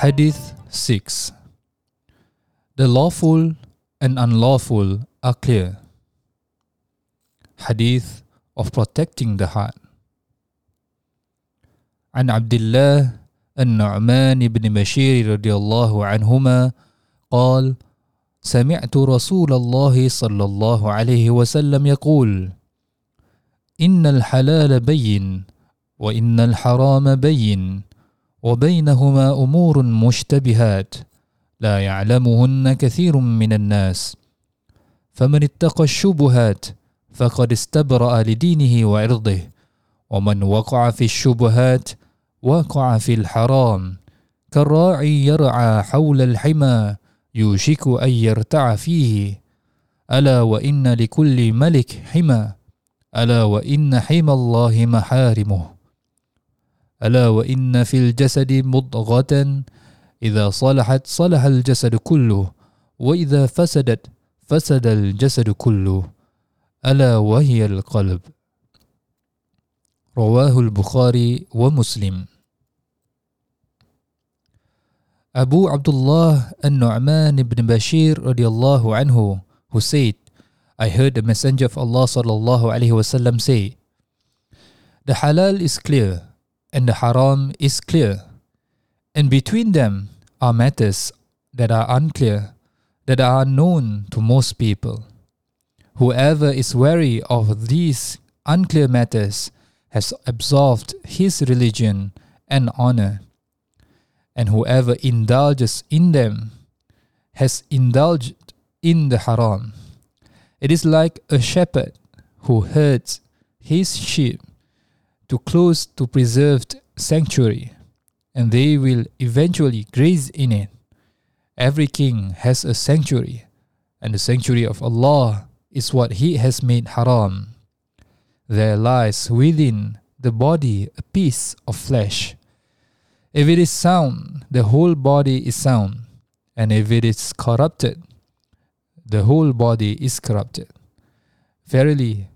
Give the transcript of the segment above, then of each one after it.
Hadith 6 The lawful and unlawful are clear. Hadith of protecting the heart. عن عبد الله النعمان بن بشير رضي الله عنهما قال سمعت رسول الله صلى الله عليه وسلم يقول إن الحلال بين وإن الحرام بين وبينهما أمور مشتبهات لا يعلمهن كثير من الناس. فمن اتقى الشبهات فقد استبرأ لدينه وعرضه ومن وقع في الشبهات وقع في الحرام. كالراعي يرعى حول الحمى يوشك أن يرتع فيه. ألا وإن لكل ملك حمى ألا وإن حمى الله محارمه. ألا وإن في الجسد مضغة؟ إذا صلحت صلح الجسد كله وإذا فسدت فسد الجسد كله. ألا وهي القلب. رواه البخاري ومسلم. أبو عبد الله النعمان بن بشير رضي الله عنه who said I heard the messenger of Allah صلى الله عليه وسلم say The halal is clear. And the haram is clear. And between them are matters that are unclear, that are unknown to most people. Whoever is wary of these unclear matters has absolved his religion and honor. And whoever indulges in them has indulged in the haram. It is like a shepherd who herds his sheep to close to preserved sanctuary, and they will eventually graze in it. Every king has a sanctuary, and the sanctuary of Allah is what He has made haram. There lies within the body a piece of flesh. If it is sound, the whole body is sound, and if it is corrupted, the whole body is corrupted. Verily,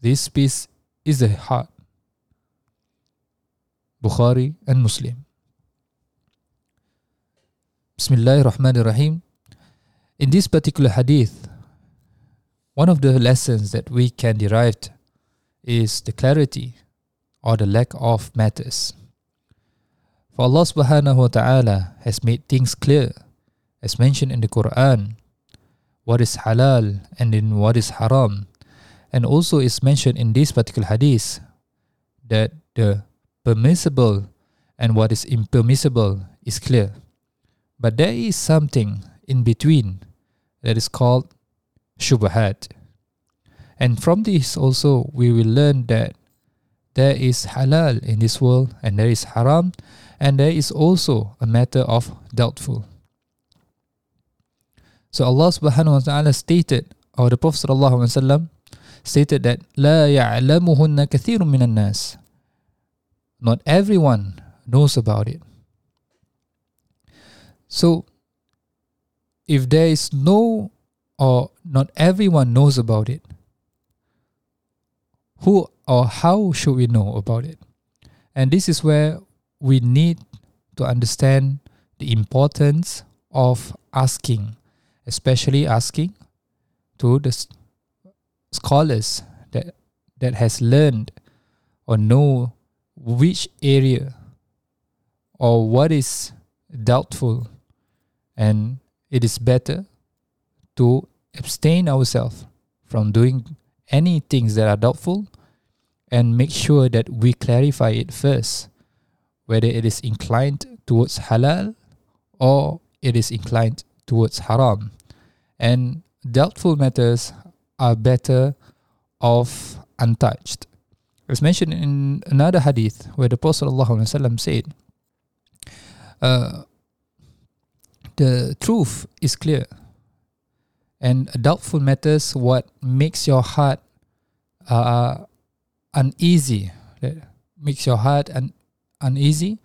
this piece is the heart. Bukhari and Muslim. Bismillahirrahmanirrahim. In this particular hadith, one of the lessons that we can derive is the clarity or the lack of matters. For Allah subhanahu wa ta'ala has made things clear, as mentioned in the Quran, what is halal and in what is haram. And also is mentioned in this particular hadith that the permissible and what is impermissible is clear. But there is something in between that is called shubahat. And from this also we will learn that there is halal in this world and there is haram and there is also a matter of doubtful. So Allah subhanahu wa ta'ala stated or the Prophet sallallahu alaihi wasallam stated that لا يعلمهن كثير من الناس not everyone knows about it. So, if there is no or not everyone knows about it, who or how should we know about it? And this is where we need to understand the importance of asking, especially asking to the scholars that that has learned or know which area or what is doubtful and it is better to abstain ourselves from doing any things that are doubtful and make sure that we clarify it first whether it is inclined towards halal or it is inclined towards haram. And doubtful matters are better off untouched it's mentioned in another hadith where the Prophet ﷺ said, uh, The truth is clear, and doubtful matters what makes your heart uh, uneasy, that makes your heart un- uneasy.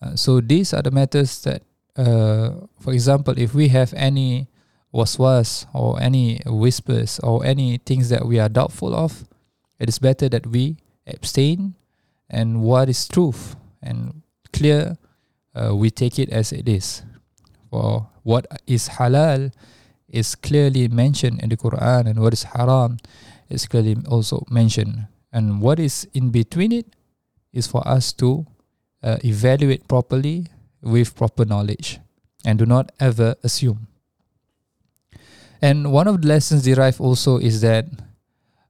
Uh, so these are the matters that, uh, for example, if we have any waswas or any whispers or any things that we are doubtful of, it is better that we abstain and what is truth and clear uh, we take it as it is. For what is halal is clearly mentioned in the Quran, and what is haram is clearly also mentioned. And what is in between it is for us to uh, evaluate properly with proper knowledge and do not ever assume. And one of the lessons derived also is that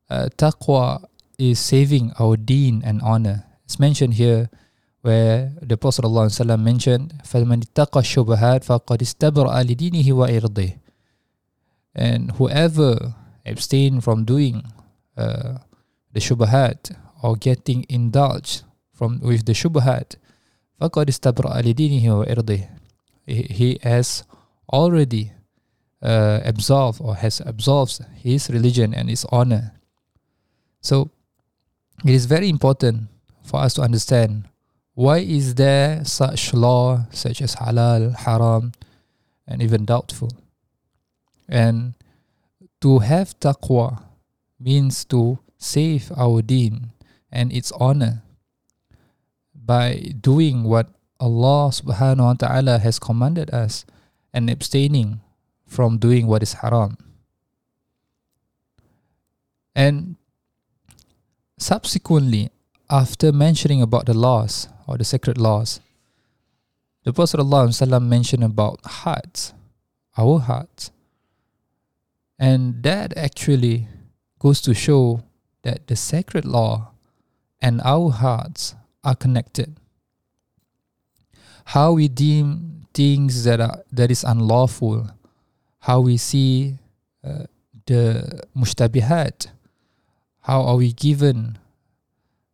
uh, taqwa is saving our deen and honor. It's mentioned here where the Prophet ﷺ mentioned, فَمَنِ اتَّقَى الشُّبَهَاتِ فَقَدْ اسْتَبْرَأَ لِدِينِهِ وَإِرْضِهِ And whoever abstain from doing uh, the shubahat or getting indulged from with the shubahat, فَقَدْ اسْتَبْرَأَ لِدِينِهِ وَإِرْضِهِ He has already uh, absolved or has absolved his religion and his honor. So it is very important for us to understand why is there such law such as halal, haram, and even doubtful. And to have taqwa means to save our deen and its honor by doing what Allah subhanahu wa ta'ala has commanded us and abstaining from doing what is haram. And subsequently, after mentioning about the laws or the sacred laws, the Prophet ﷺ mentioned about hearts, our hearts. And that actually goes to show that the sacred law and our hearts are connected. How we deem things that are that is unlawful how we see uh, the mushtabihat, how are we given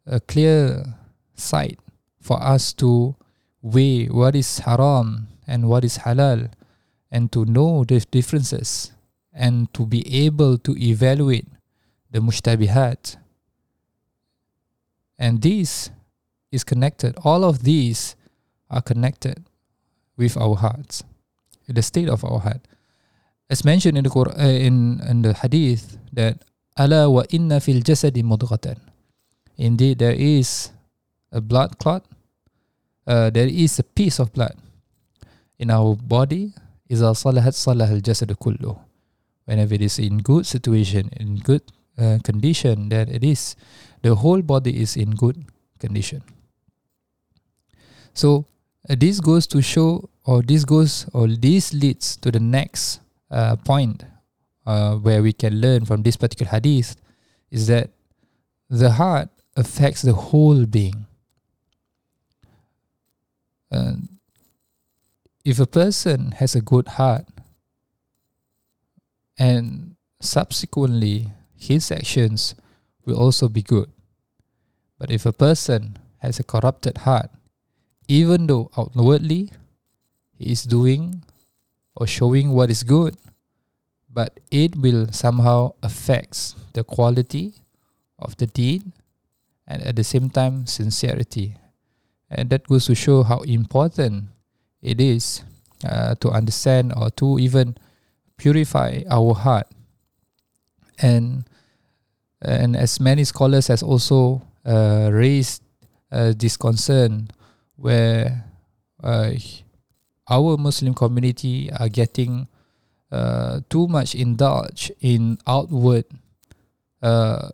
a clear sight for us to weigh what is haram and what is halal and to know the differences and to be able to evaluate the mushtabihat. And this is connected. All of these are connected with our hearts, the state of our heart. As mentioned in the Quran, uh, in, in the hadith that ala wa inna fil jasadi mudghatan. Indeed, there is a blood clot. Uh, there is a piece of blood in our body. إذا صلحت صلح الجسد كله. Whenever it is in good situation, in good uh, condition, that it is the whole body is in good condition. So uh, this goes to show, or this goes, or this leads to the next uh, point Uh, where we can learn from this particular hadith is that the heart affects the whole being. If a person has a good heart and subsequently his actions will also be good. But if a person has a corrupted heart, even though outwardly he is doing or showing what is good, but it will somehow affects the quality of the deed and at the same time sincerity. And that goes to show how important it is uh, to understand or to even purify our heart. And and as many scholars has also uh, raised uh, this concern where uh, our Muslim community are getting uh, too much indulge in outward uh,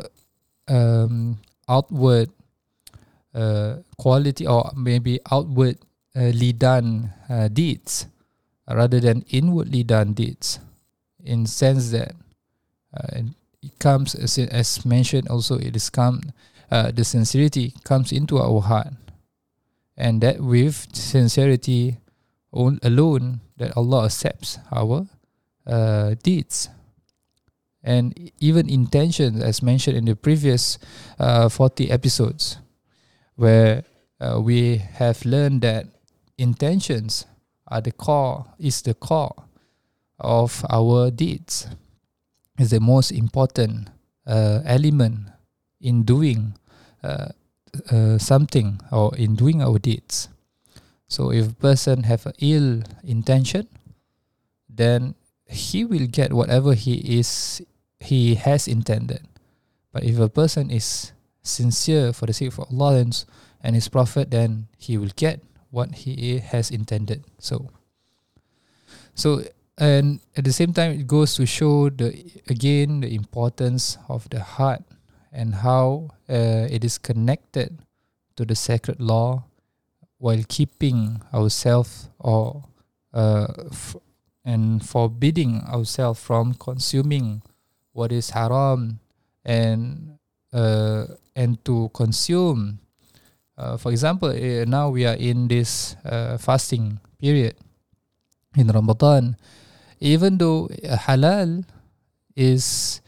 um, outward uh, quality or maybe outwardly done uh, deeds rather than inwardly done deeds in sense that uh, it comes as, as mentioned also it is come uh, the sincerity comes into our heart and that with sincerity alone that Allah accepts our uh, deeds and even intentions, as mentioned in the previous uh, 40 episodes, where uh, we have learned that intentions are the core, is the core of our deeds, is the most important uh, element in doing uh, uh, something or in doing our deeds. So if a person have an ill intention, then he will get whatever he is he has intended. But if a person is sincere for the sake of Allah and, His Prophet, then he will get what He has intended. So, so and at the same time, it goes to show the again the importance of the heart and how uh, it is connected to the sacred law while keeping ourselves or uh, and forbidding ourselves from consuming what is haram and uh, and to consume uh, for example uh, now we are in this uh, fasting period in Ramadan even though halal is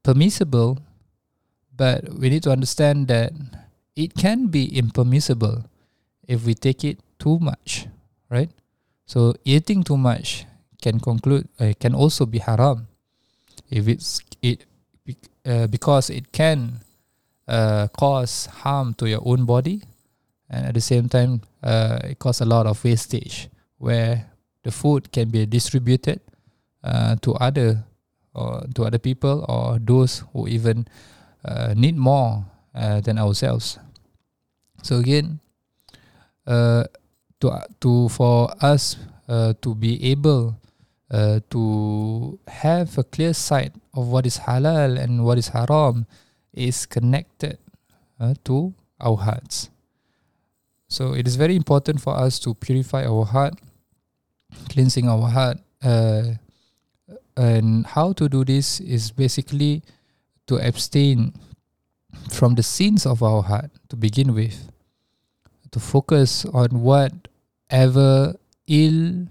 permissible but we need to understand that it can be impermissible if we take it too much, right? So eating too much can conclude uh, can also be haram. If it's it uh, because it can uh, cause harm to your own body and at the same time uh, it cause a lot of wastage where the food can be distributed uh, to other or to other people or those who even uh, need more uh, than ourselves. So again uh, to to for us uh, to be able uh, to have a clear sight of what is halal and what is haram is connected uh, to our hearts. So it is very important for us to purify our heart, cleansing our heart. Uh, and how to do this is basically to abstain from the sins of our heart to begin with to focus on whatever ill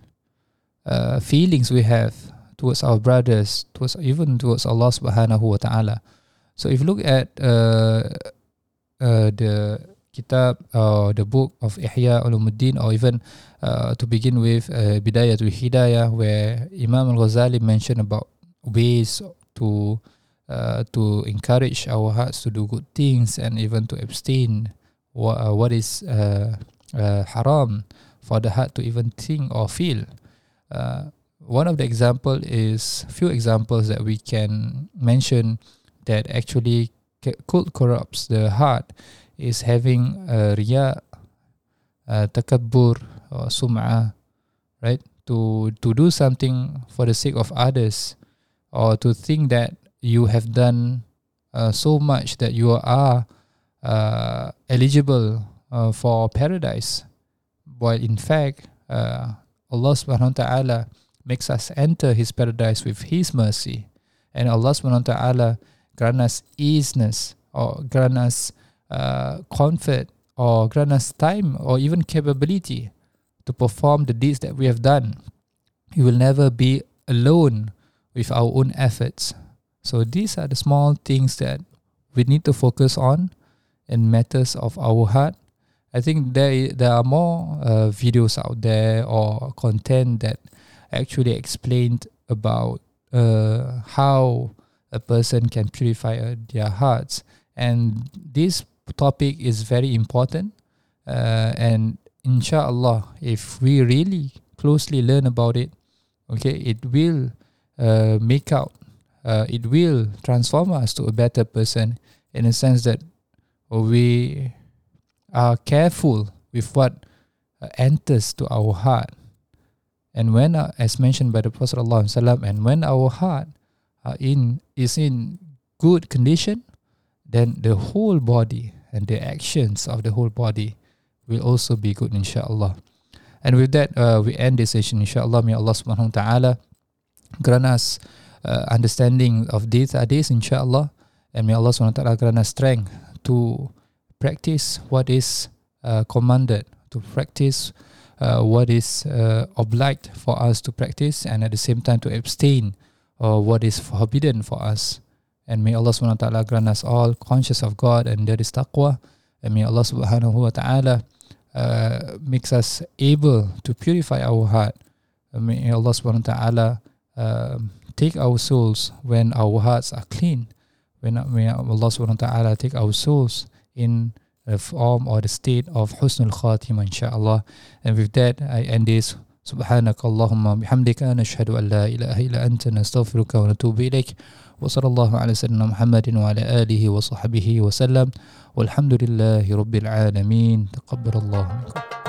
uh, feelings we have towards our brothers, towards even towards Allah Subhanahu wa Taala. So if you look at uh, uh, the kitab or the book of Ihya Ulumuddin, or even uh, to begin with uh, Bidayatul Hidayah, where Imam Al Ghazali mentioned about ways to uh, to encourage our hearts to do good things and even to abstain what, what is uh, uh, haram for the heart to even think or feel. Uh, one of the example is few examples that we can mention that actually could corrupts the heart is having a riya, uh, takabbur or sum'ah, right? To to do something for the sake of others, or to think that you have done uh, so much that you are uh, eligible uh, for paradise, while in fact uh, Allah Subhanahu wa Taala makes us enter His paradise with His mercy, and Allah Subhanahu wa Taala grant us easiness or grant us uh, comfort or grant us time or even capability to perform the deeds that we have done. We will never be alone with our own efforts. So these are the small things that we need to focus on in matters of our heart. I think there there are more uh, videos out there or content that actually explained about uh, how a person can purify uh, their hearts, and this topic is very important. Uh, and inshallah, if we really closely learn about it, okay, it will uh, make out, uh, it will transform us to a better person in a sense that we are careful with what uh, enters to our heart. And when, uh, as mentioned by the Prophet ﷺ, and when our heart uh, in is in good condition, then the whole body and the actions of the whole body will also be good, inshallah. And with that, uh, we end this session, inshallah. May Allah subhanahu wa ta'ala grant us uh, understanding of these hadiths, inshallah. And may Allah subhanahu wa ta'ala grant us strength to practice what is uh, commanded, to practice uh, what is uh, obliged for us to practice, and at the same time to abstain or what is forbidden for us. And may Allah subhanahu wa ta'ala grant us all conscious of God and there is taqwa. And may Allah subhanahu wa ta'ala uh, makes us able to purify our heart. And may Allah subhanahu wa ta'ala uh, take our souls when our hearts are clean when may Allah subhanahu wa ta'ala take our souls in the form or the state of husnul khatima inshallah and with that I end this سبحانك اللهم بحمدك نشهد أن لا إله إلا أنت نستغفرك ونتوب إليك وصلى الله على سيدنا محمد وعلى آله وصحبه وسلم والحمد لله رب العالمين تقبل الله منكم